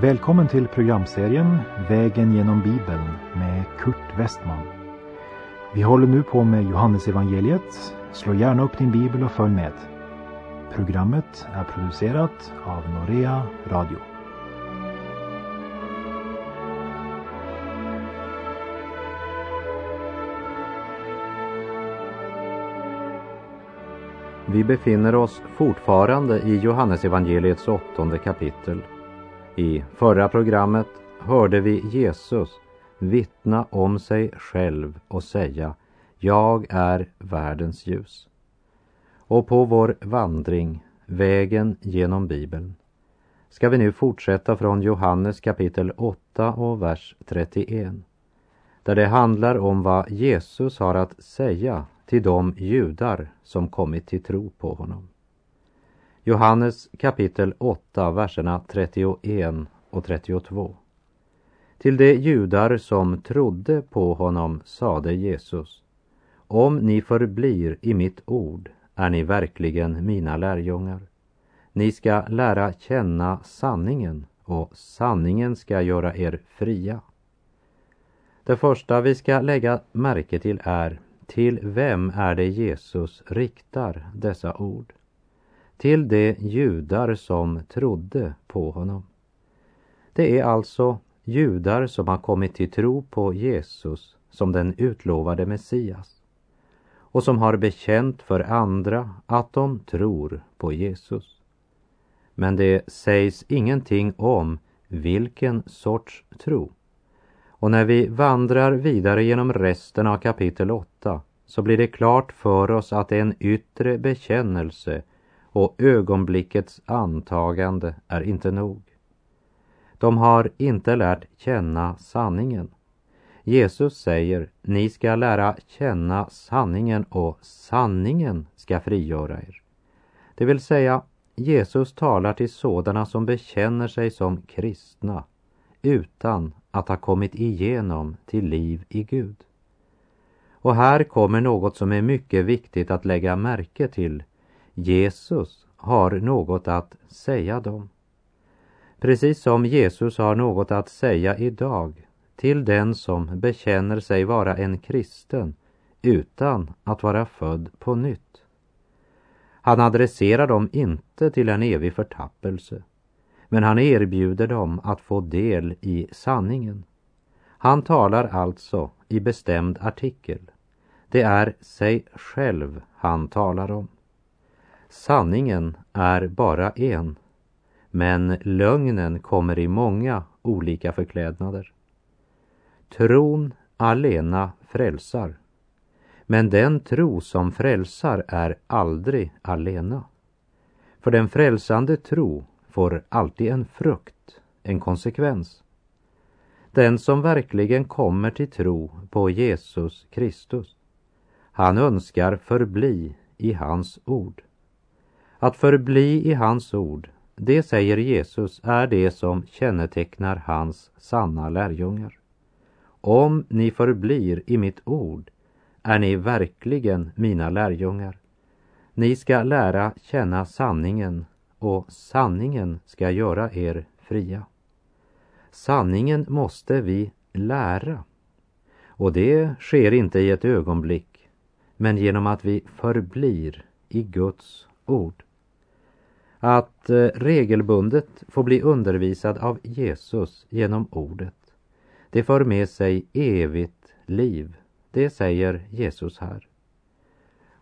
Välkommen till programserien Vägen genom Bibeln med Kurt Westman. Vi håller nu på med Johannesevangeliet. Slå gärna upp din bibel och följ med. Programmet är producerat av Norea Radio. Vi befinner oss fortfarande i Johannesevangeliets åttonde kapitel. I förra programmet hörde vi Jesus vittna om sig själv och säga Jag är världens ljus. Och på vår vandring, vägen genom Bibeln, ska vi nu fortsätta från Johannes kapitel 8 och vers 31, där det handlar om vad Jesus har att säga till de judar som kommit till tro på honom. Johannes kapitel 8, verserna 31 och 32. Till de judar som trodde på honom sade Jesus, om ni förblir i mitt ord är ni verkligen mina lärjungar. Ni ska lära känna sanningen och sanningen ska göra er fria. Det första vi ska lägga märke till är till vem är det Jesus riktar dessa ord? Till de judar som trodde på honom. Det är alltså judar som har kommit till tro på Jesus som den utlovade Messias och som har bekänt för andra att de tror på Jesus. Men det sägs ingenting om vilken sorts tro. Och när vi vandrar vidare genom resten av kapitel 8 så blir det klart för oss att det är en yttre bekännelse och ögonblickets antagande är inte nog. De har inte lärt känna sanningen. Jesus säger, ni ska lära känna sanningen och sanningen ska frigöra er. Det vill säga, Jesus talar till sådana som bekänner sig som kristna utan att ha kommit igenom till liv i Gud. Och här kommer något som är mycket viktigt att lägga märke till. Jesus har något att säga dem. Precis som Jesus har något att säga idag till den som bekänner sig vara en kristen utan att vara född på nytt. Han adresserar dem inte till en evig förtappelse, men han erbjuder dem att få del i sanningen. Han talar alltså i bestämd artikel. Det är sig själv han talar om. Sanningen är bara en, men lögnen kommer i många olika förklädnader. Tron alena frälsar, men den tro som frälsar är aldrig alena. För den frälsande tro får alltid en frukt, en konsekvens. Den som verkligen kommer till tro på Jesus Kristus, han önskar förbli i hans ord. Att förbli i hans ord, det säger Jesus är det som kännetecknar hans sanna lärjungar. Om ni förblir i mitt ord är ni verkligen mina lärjungar. Ni ska lära känna sanningen och sanningen ska göra er fria. Sanningen måste vi lära. Och det sker inte i ett ögonblick, men genom att vi förblir i Guds ord. Att eh, regelbundet få bli undervisad av Jesus genom ordet, det för med sig evigt liv. Det säger Jesus här.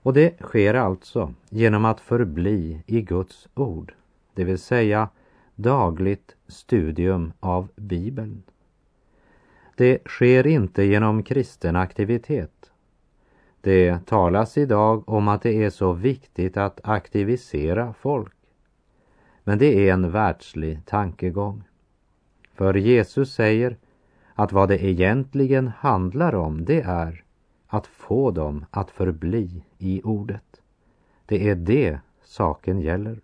Och det sker alltså genom att förbli i Guds ord, det vill säga dagligt studium av Bibeln. Det sker inte genom kristen aktivitet. Det talas idag om att det är så viktigt att aktivisera folk. Men det är en världslig tankegång. För Jesus säger att vad det egentligen handlar om det är att få dem att förbli i ordet. Det är det saken gäller.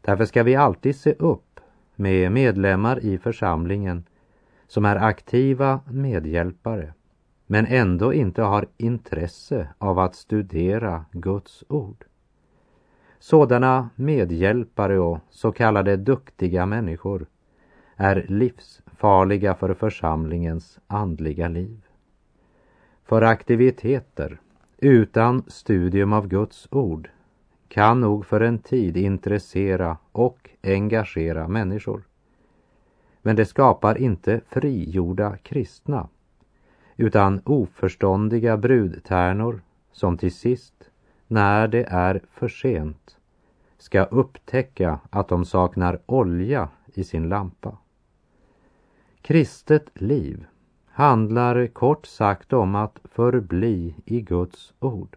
Därför ska vi alltid se upp med medlemmar i församlingen som är aktiva medhjälpare men ändå inte har intresse av att studera Guds ord. Sådana medhjälpare och så kallade duktiga människor är livsfarliga för församlingens andliga liv. För aktiviteter utan studium av Guds ord kan nog för en tid intressera och engagera människor. Men det skapar inte frigjorda kristna utan oförståndiga brudtärnor som till sist, när det är för sent, ska upptäcka att de saknar olja i sin lampa. Kristet liv handlar kort sagt om att förbli i Guds ord.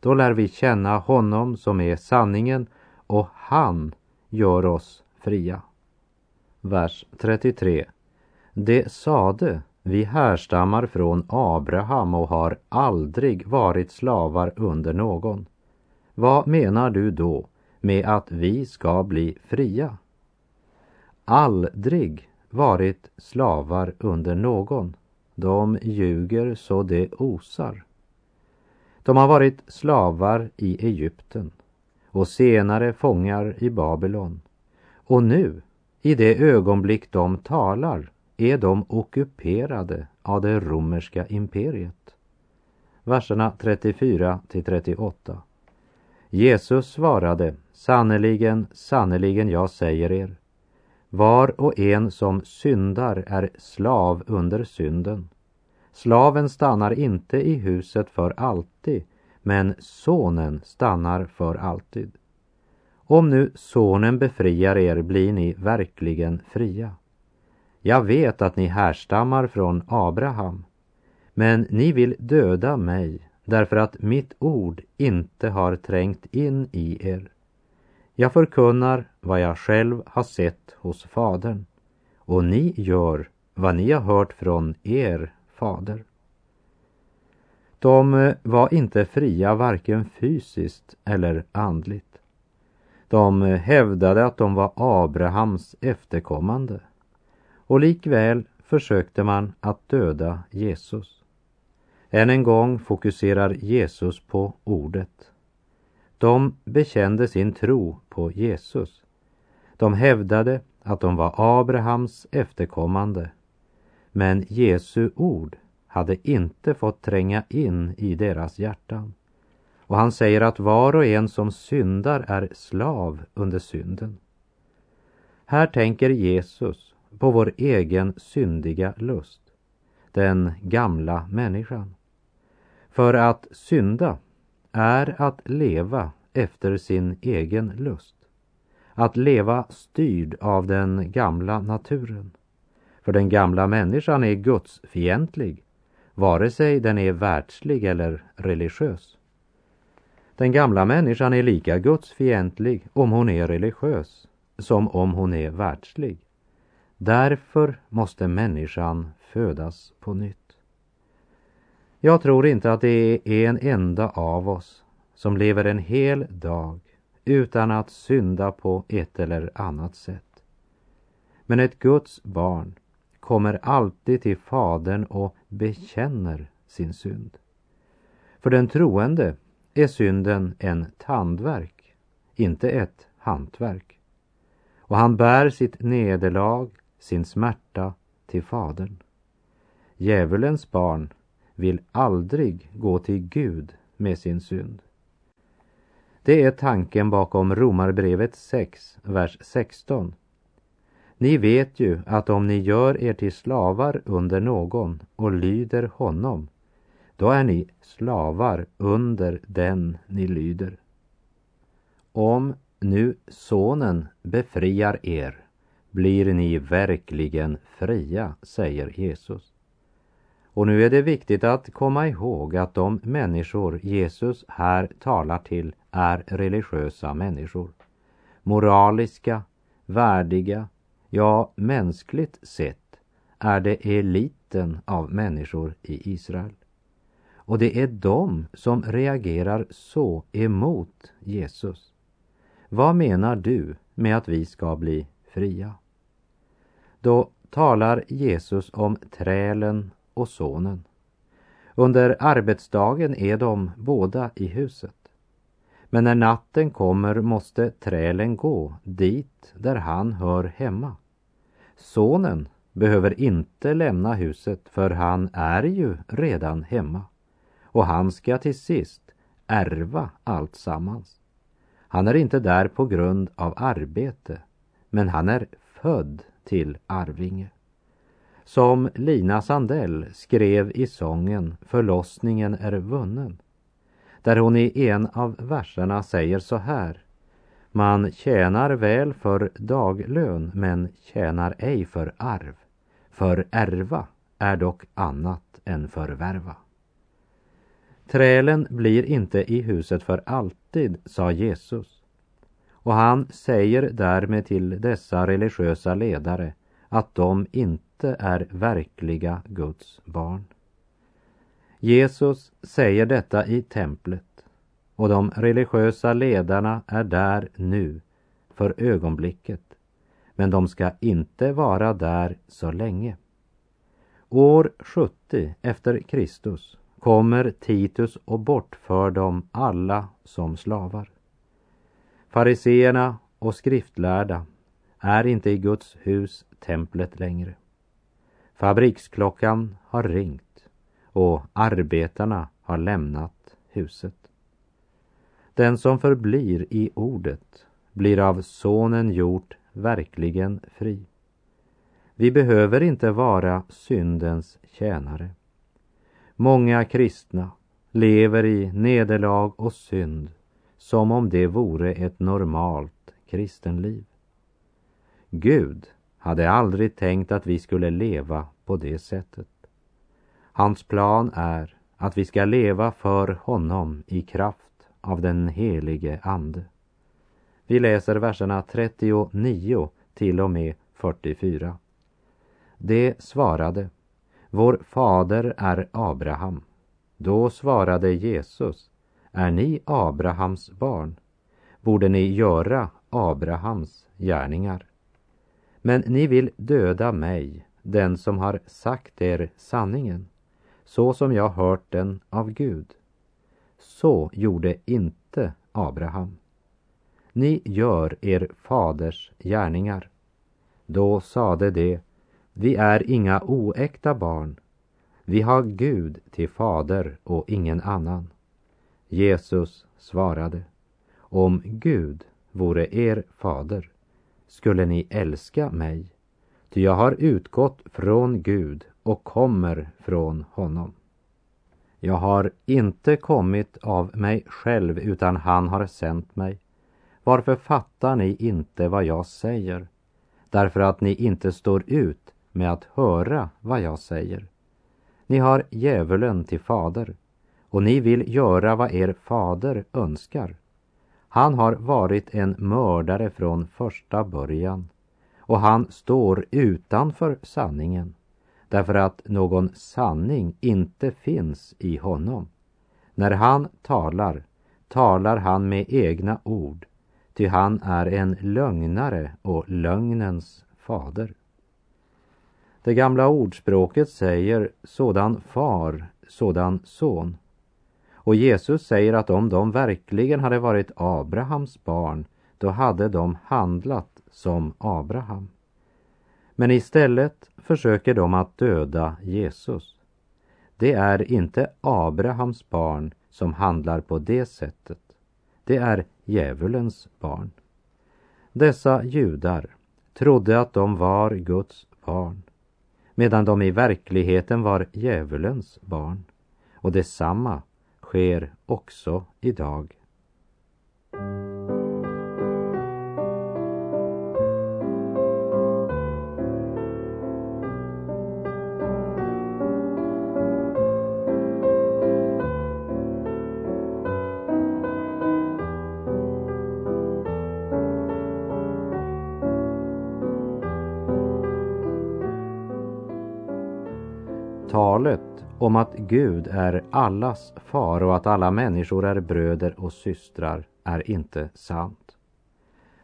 Då lär vi känna honom som är sanningen och han gör oss fria. Vers 33. Det sade, vi härstammar från Abraham och har aldrig varit slavar under någon. Vad menar du då med att vi ska bli fria? Aldrig varit slavar under någon. De ljuger så det osar. De har varit slavar i Egypten och senare fångar i Babylon. Och nu, i det ögonblick de talar, är de ockuperade av det romerska imperiet. Verserna 34 till 38. Jesus svarade, sannerligen, sannerligen, jag säger er, var och en som syndar är slav under synden. Slaven stannar inte i huset för alltid, men sonen stannar för alltid. Om nu sonen befriar er blir ni verkligen fria. Jag vet att ni härstammar från Abraham, men ni vill döda mig därför att mitt ord inte har trängt in i er. Jag förkunnar vad jag själv har sett hos Fadern och ni gör vad ni har hört från er fader. De eh, var inte fria varken fysiskt eller andligt. De eh, hävdade att de var Abrahams efterkommande och likväl försökte man att döda Jesus. Än en gång fokuserar Jesus på ordet. De bekände sin tro på Jesus. De hävdade att de var Abrahams efterkommande. Men Jesu ord hade inte fått tränga in i deras hjärtan. Och han säger att var och en som syndar är slav under synden. Här tänker Jesus på vår egen syndiga lust, den gamla människan. För att synda är att leva efter sin egen lust. Att leva styrd av den gamla naturen. För den gamla människan är gudsfientlig, vare sig den är världslig eller religiös. Den gamla människan är lika gudsfientlig om hon är religiös som om hon är världslig. Därför måste människan födas på nytt. Jag tror inte att det är en enda av oss som lever en hel dag utan att synda på ett eller annat sätt. Men ett Guds barn kommer alltid till Fadern och bekänner sin synd. För den troende är synden en tandverk, inte ett hantverk. Och han bär sitt nederlag, sin smärta till Fadern. Djävulens barn vill aldrig gå till Gud med sin synd. Det är tanken bakom Romarbrevet 6, vers 16. Ni vet ju att om ni gör er till slavar under någon och lyder honom, då är ni slavar under den ni lyder. Om nu sonen befriar er blir ni verkligen fria, säger Jesus. Och nu är det viktigt att komma ihåg att de människor Jesus här talar till är religiösa människor. Moraliska, värdiga, ja mänskligt sett är det eliten av människor i Israel. Och det är de som reagerar så emot Jesus. Vad menar du med att vi ska bli fria? Då talar Jesus om trälen och sonen. Under arbetsdagen är de båda i huset. Men när natten kommer måste trälen gå dit där han hör hemma. sonen behöver inte lämna huset för han är ju redan hemma och han ska till sist ärva allt sammans. Han är inte där på grund av arbete, men han är född till arvinge. Som Lina Sandell skrev i sången Förlossningen är vunnen, där hon i en av verserna säger så här. Man tjänar väl för daglön, men tjänar ej för arv. För ärva är dock annat än förvärva. Trälen blir inte i huset för alltid, sa Jesus. Och han säger därmed till dessa religiösa ledare att de inte är verkliga Guds barn. Jesus säger detta i templet och de religiösa ledarna är där nu för ögonblicket. Men de ska inte vara där så länge. År 70 efter Kristus kommer Titus och bortför dem alla som slavar. Fariseerna och skriftlärda är inte i Guds hus, templet längre. Fabriksklockan har ringt och arbetarna har lämnat huset. Den som förblir i ordet blir av Sonen gjort verkligen fri. Vi behöver inte vara syndens tjänare. Många kristna lever i nederlag och synd som om det vore ett normalt kristenliv. Gud hade aldrig tänkt att vi skulle leva på det sättet. Hans plan är att vi ska leva för honom i kraft av den helige Ande. Vi läser verserna 39 till och med 44. Det svarade vår fader är Abraham. Då svarade Jesus, är ni Abrahams barn, borde ni göra Abrahams gärningar. Men ni vill döda mig, den som har sagt er sanningen, så som jag hört den av Gud. Så gjorde inte Abraham. Ni gör er faders gärningar. Då sade de, vi är inga oäkta barn. Vi har Gud till fader och ingen annan. Jesus svarade, om Gud vore er fader skulle ni älska mig, ty jag har utgått från Gud och kommer från honom. Jag har inte kommit av mig själv, utan han har sänt mig. Varför fattar ni inte vad jag säger? Därför att ni inte står ut med att höra vad jag säger. Ni har djävulen till fader och ni vill göra vad er fader önskar. Han har varit en mördare från första början och han står utanför sanningen därför att någon sanning inte finns i honom. När han talar, talar han med egna ord, ty han är en lögnare och lögnens fader. Det gamla ordspråket säger sådan far, sådan son. Och Jesus säger att om de verkligen hade varit Abrahams barn, då hade de handlat som Abraham. Men istället försöker de att döda Jesus. Det är inte Abrahams barn som handlar på det sättet. Det är djävulens barn. Dessa judar trodde att de var Guds barn medan de i verkligheten var djävulens barn. Och detsamma sker också idag. Om att Gud är allas far och att alla människor är bröder och systrar är inte sant.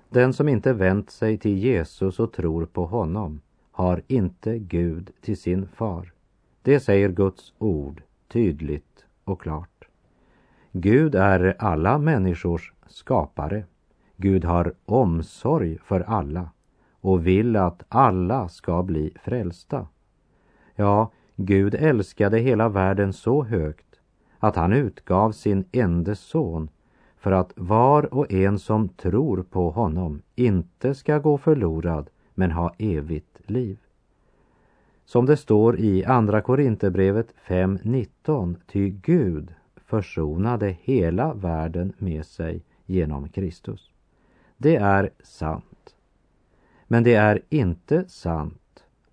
Den som inte vänt sig till Jesus och tror på honom har inte Gud till sin far. Det säger Guds ord tydligt och klart. Gud är alla människors skapare. Gud har omsorg för alla och vill att alla ska bli frälsta. Ja, Gud älskade hela världen så högt att han utgav sin enda son för att var och en som tror på honom inte ska gå förlorad men ha evigt liv. Som det står i Andra Korinthierbrevet 5.19, ty Gud försonade hela världen med sig genom Kristus. Det är sant. Men det är inte sant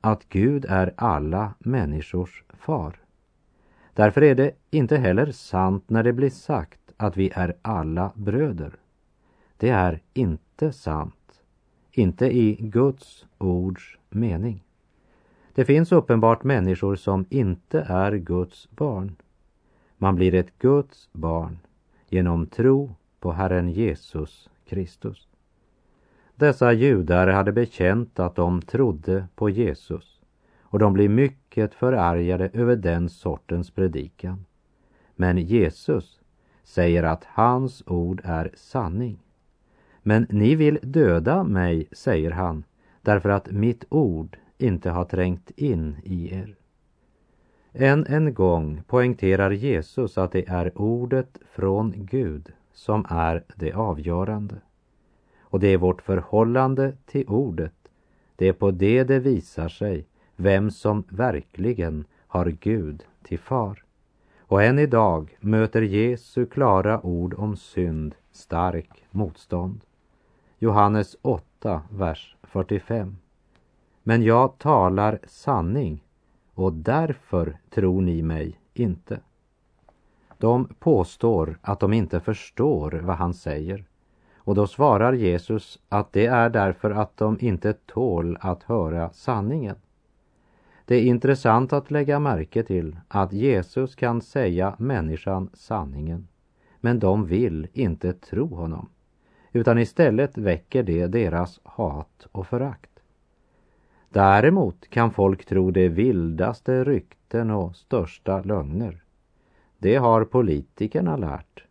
att Gud är alla människors far. Därför är det inte heller sant när det blir sagt att vi är alla bröder. Det är inte sant. Inte i Guds ords mening. Det finns uppenbart människor som inte är Guds barn. Man blir ett Guds barn genom tro på Herren Jesus Kristus. Dessa judar hade bekänt att de trodde på Jesus och de blir mycket förargade över den sortens predikan. Men Jesus säger att hans ord är sanning. Men ni vill döda mig, säger han, därför att mitt ord inte har trängt in i er. Än en gång poängterar Jesus att det är ordet från Gud som är det avgörande. Och det är vårt förhållande till ordet. Det är på det det visar sig vem som verkligen har Gud till far. Och än idag möter Jesu klara ord om synd stark motstånd. Johannes 8, vers 45. Men jag talar sanning och därför tror ni mig inte. De påstår att de inte förstår vad han säger. Och då svarar Jesus att det är därför att de inte tål att höra sanningen. Det är intressant att lägga märke till att Jesus kan säga människan sanningen, men de vill inte tro honom, utan istället väcker det deras hat och förakt. Däremot kan folk tro de vildaste rykten och största lögner. Det har politikerna lärt.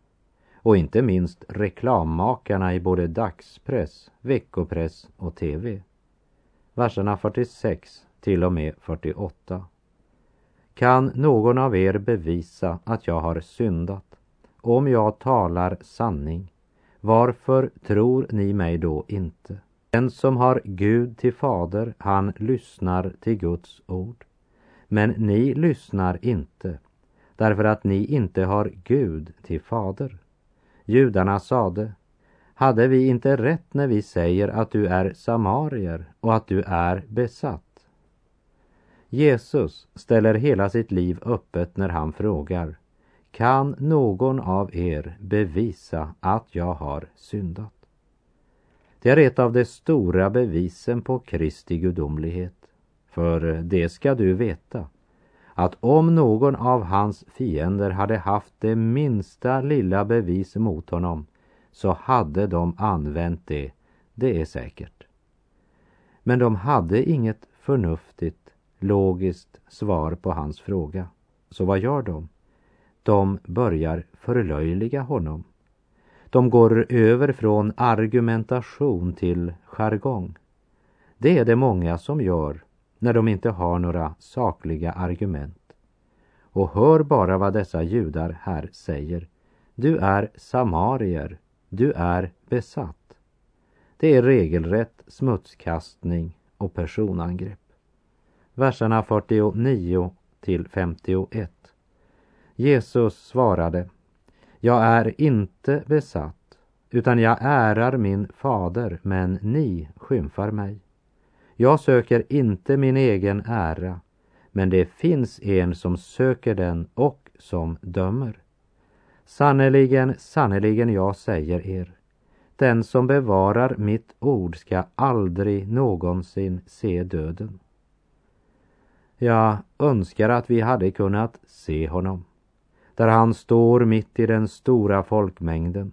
Och inte minst reklammakarna i både dagspress, veckopress och TV. Verserna 46 till och med 48. Kan någon av er bevisa att jag har syndat? Om jag talar sanning, varför tror ni mig då inte? Den som har Gud till fader, han lyssnar till Guds ord. Men ni lyssnar inte, därför att ni inte har Gud till fader. Judarna sade, hade vi inte rätt när vi säger att du är samarier och att du är besatt? Jesus ställer hela sitt liv öppet när han frågar, kan någon av er bevisa att jag har syndat? Det är ett av de stora bevisen på Kristi gudomlighet. För det ska du veta, att om någon av hans fiender hade haft det minsta lilla bevis mot honom så hade de använt det, det är säkert. Men de hade inget förnuftigt, logiskt svar på hans fråga. Så vad gör de? De börjar förlöjliga honom. De går över från argumentation till jargong. Det är det många som gör när de inte har några sakliga argument. Och hör bara vad dessa judar här säger. Du är samarier, du är besatt. Det är regelrätt smutskastning och personangrepp. Verserna 49 till 51. Jesus svarade jag är inte besatt, utan jag ärar min fader, men ni skymfar mig. Jag söker inte min egen ära, men det finns en som söker den och som dömer. Sannerligen, sannerligen, jag säger er, den som bevarar mitt ord ska aldrig någonsin se döden. Jag önskar att vi hade kunnat se honom där han står mitt i den stora folkmängden.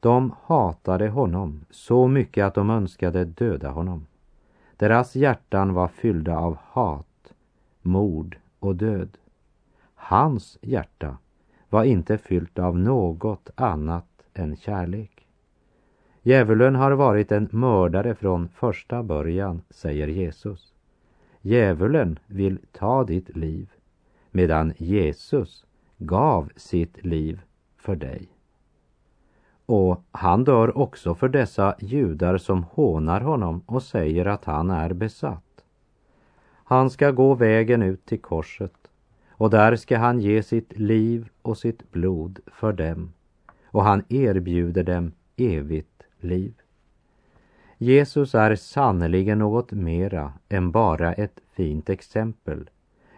De hatade honom så mycket att de önskade döda honom. Deras hjärtan var fyllda av hat, mord och död. Hans hjärta var inte fyllt av något annat än kärlek. Djävulen har varit en mördare från första början, säger Jesus. Djävulen vill ta ditt liv, medan Jesus gav sitt liv för dig. Och han dör också för dessa judar som hånar honom och säger att han är besatt. Han ska gå vägen ut till korset och där ska han ge sitt liv och sitt blod för dem och han erbjuder dem evigt liv. Jesus är sannerligen något mera än bara ett fint exempel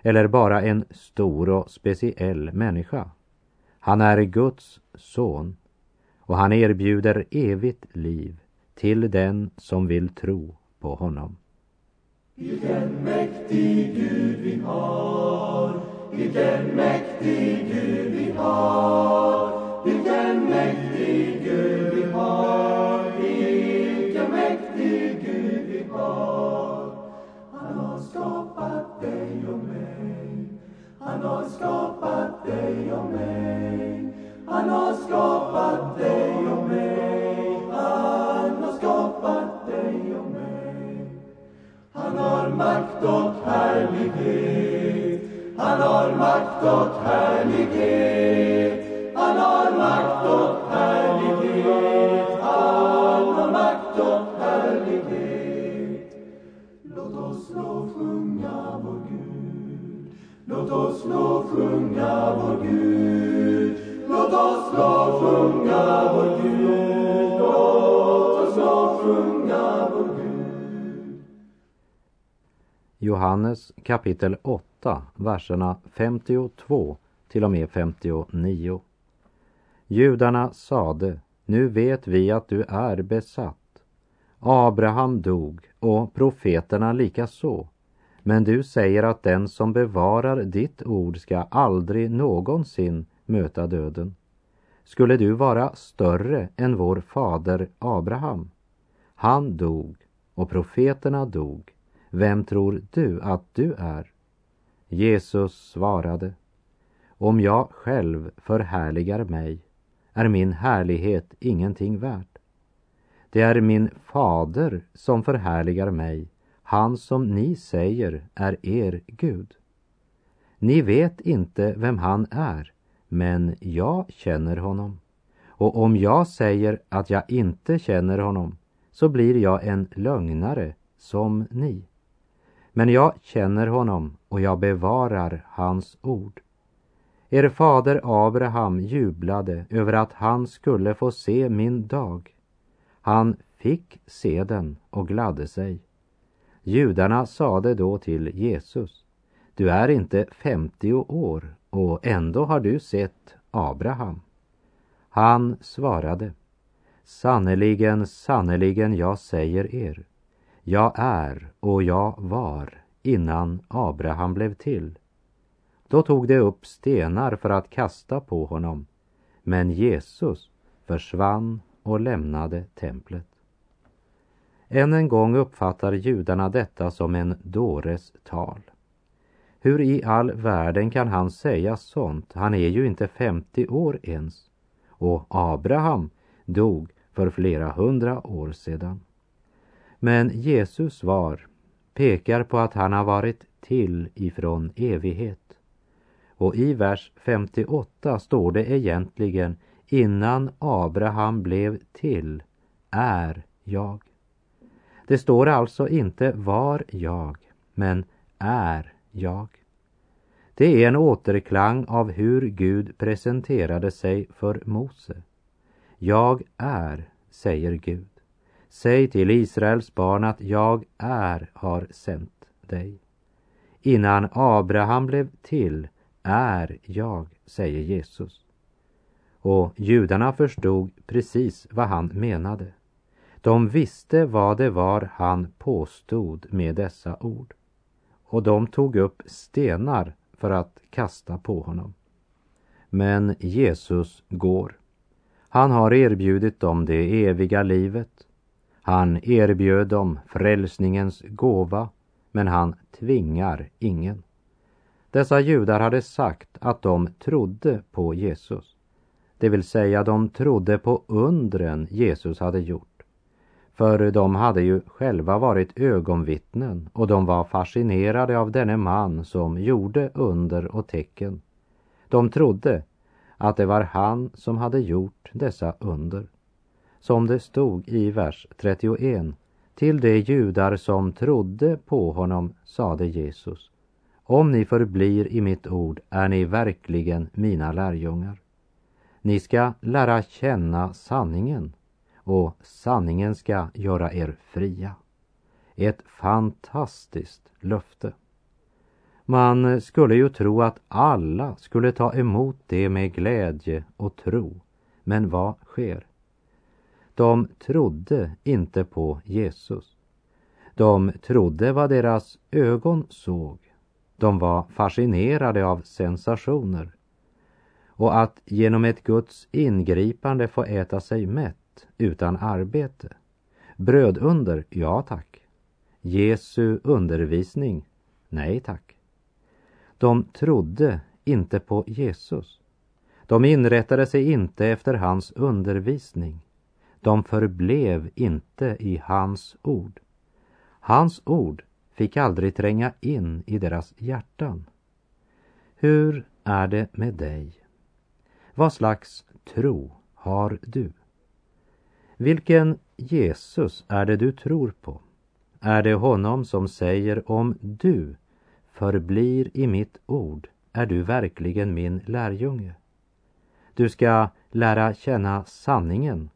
eller bara en stor och speciell människa. Han är Guds son och han erbjuder evigt liv till den som vill tro på honom. Vilken mäktig Gud vi har, vilken mäktig Gud vi har, vilken mäktig Gud vi har, vilken mäktig Gud vi har. Han har skapat dig och mig, han har skapat dig och mig, han har skapat dig och mig, han har skapat dig och mig. Han har makt och härlighet. Han har makt och härlighet. Han har makt och härlighet. Han har makt och härlighet. Låt oss lovsjunga vår Gud. Låt oss lovsjunga vår Gud. Låt oss lovsjunga vår Gud. Låt oss lovsjunga vår Gud. Johannes kapitel 8, verserna 52 till och med 59. Judarna sade, nu vet vi att du är besatt. Abraham dog och profeterna likaså. Men du säger att den som bevarar ditt ord ska aldrig någonsin möta döden. Skulle du vara större än vår fader Abraham? Han dog och profeterna dog. Vem tror du att du är? Jesus svarade, om jag själv förhärligar mig är min härlighet ingenting värt. Det är min fader som förhärligar mig, han som ni säger är er Gud. Ni vet inte vem han är, men jag känner honom. Och om jag säger att jag inte känner honom så blir jag en lögnare som ni. Men jag känner honom och jag bevarar hans ord. Er fader Abraham jublade över att han skulle få se min dag. Han fick se den och gladde sig. Judarna sade då till Jesus, du är inte 50 år och ändå har du sett Abraham. Han svarade, sannerligen, sannerligen, jag säger er, jag är och jag var innan Abraham blev till. Då tog de upp stenar för att kasta på honom, men Jesus försvann och lämnade templet. Än en gång uppfattar judarna detta som en dåres tal. Hur i all världen kan han säga sånt? Han är ju inte 50 år ens. Och Abraham dog för flera hundra år sedan. Men Jesus svar pekar på att han har varit till ifrån evighet. Och i vers 58 står det egentligen innan Abraham blev till är jag. Det står alltså inte var jag, men är jag. Det är en återklang av hur Gud presenterade sig för Mose. Jag är, säger Gud. Säg till Israels barn att jag är har sänt dig. Innan Abraham blev till är jag, säger Jesus. Och judarna förstod precis vad han menade. De visste vad det var han påstod med dessa ord. Och de tog upp stenar för att kasta på honom. Men Jesus går. Han har erbjudit dem det eviga livet han erbjöd dem frälsningens gåva, men han tvingar ingen. Dessa judar hade sagt att de trodde på Jesus. Det vill säga, de trodde på undren Jesus hade gjort. För de hade ju själva varit ögonvittnen och de var fascinerade av denne man som gjorde under och tecken. De trodde att det var han som hade gjort dessa under. Som det stod i vers 31. Till de judar som trodde på honom sade Jesus. Om ni förblir i mitt ord är ni verkligen mina lärjungar. Ni ska lära känna sanningen och sanningen ska göra er fria. Ett fantastiskt löfte. Man skulle ju tro att alla skulle ta emot det med glädje och tro. Men vad sker? De trodde inte på Jesus. De trodde vad deras ögon såg. De var fascinerade av sensationer. Och att genom ett Guds ingripande få äta sig mätt utan arbete. Brödunder, ja tack. Jesu undervisning, nej tack. De trodde inte på Jesus. De inrättade sig inte efter hans undervisning. De förblev inte i hans ord. Hans ord fick aldrig tränga in i deras hjärtan. Hur är det med dig? Vad slags tro har du? Vilken Jesus är det du tror på? Är det honom som säger om du förblir i mitt ord är du verkligen min lärjunge? Du ska lära känna sanningen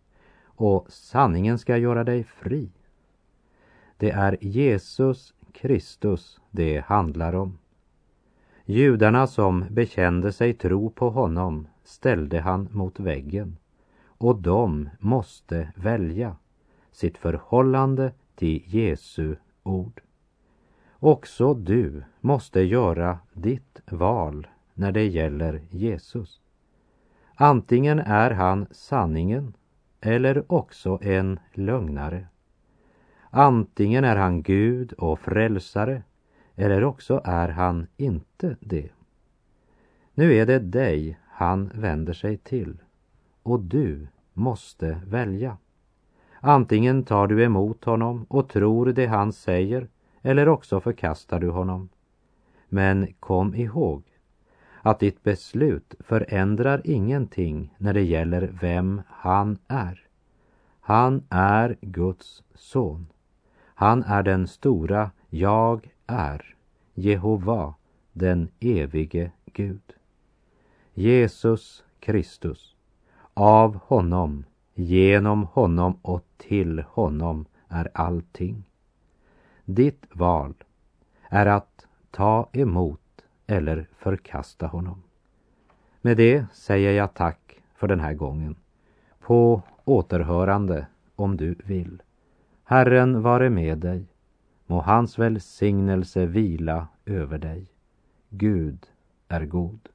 och sanningen ska göra dig fri. Det är Jesus Kristus det handlar om. Judarna som bekände sig tro på honom ställde han mot väggen och de måste välja sitt förhållande till Jesu ord. Också du måste göra ditt val när det gäller Jesus. Antingen är han sanningen eller också en lögnare. Antingen är han Gud och frälsare eller också är han inte det. Nu är det dig han vänder sig till och du måste välja. Antingen tar du emot honom och tror det han säger eller också förkastar du honom. Men kom ihåg att ditt beslut förändrar ingenting när det gäller vem han är. Han är Guds son. Han är den stora Jag är, Jehova, den evige Gud. Jesus Kristus, av honom, genom honom och till honom är allting. Ditt val är att ta emot eller förkasta honom. Med det säger jag tack för den här gången. På återhörande om du vill. Herren vare med dig. Må hans välsignelse vila över dig. Gud är god.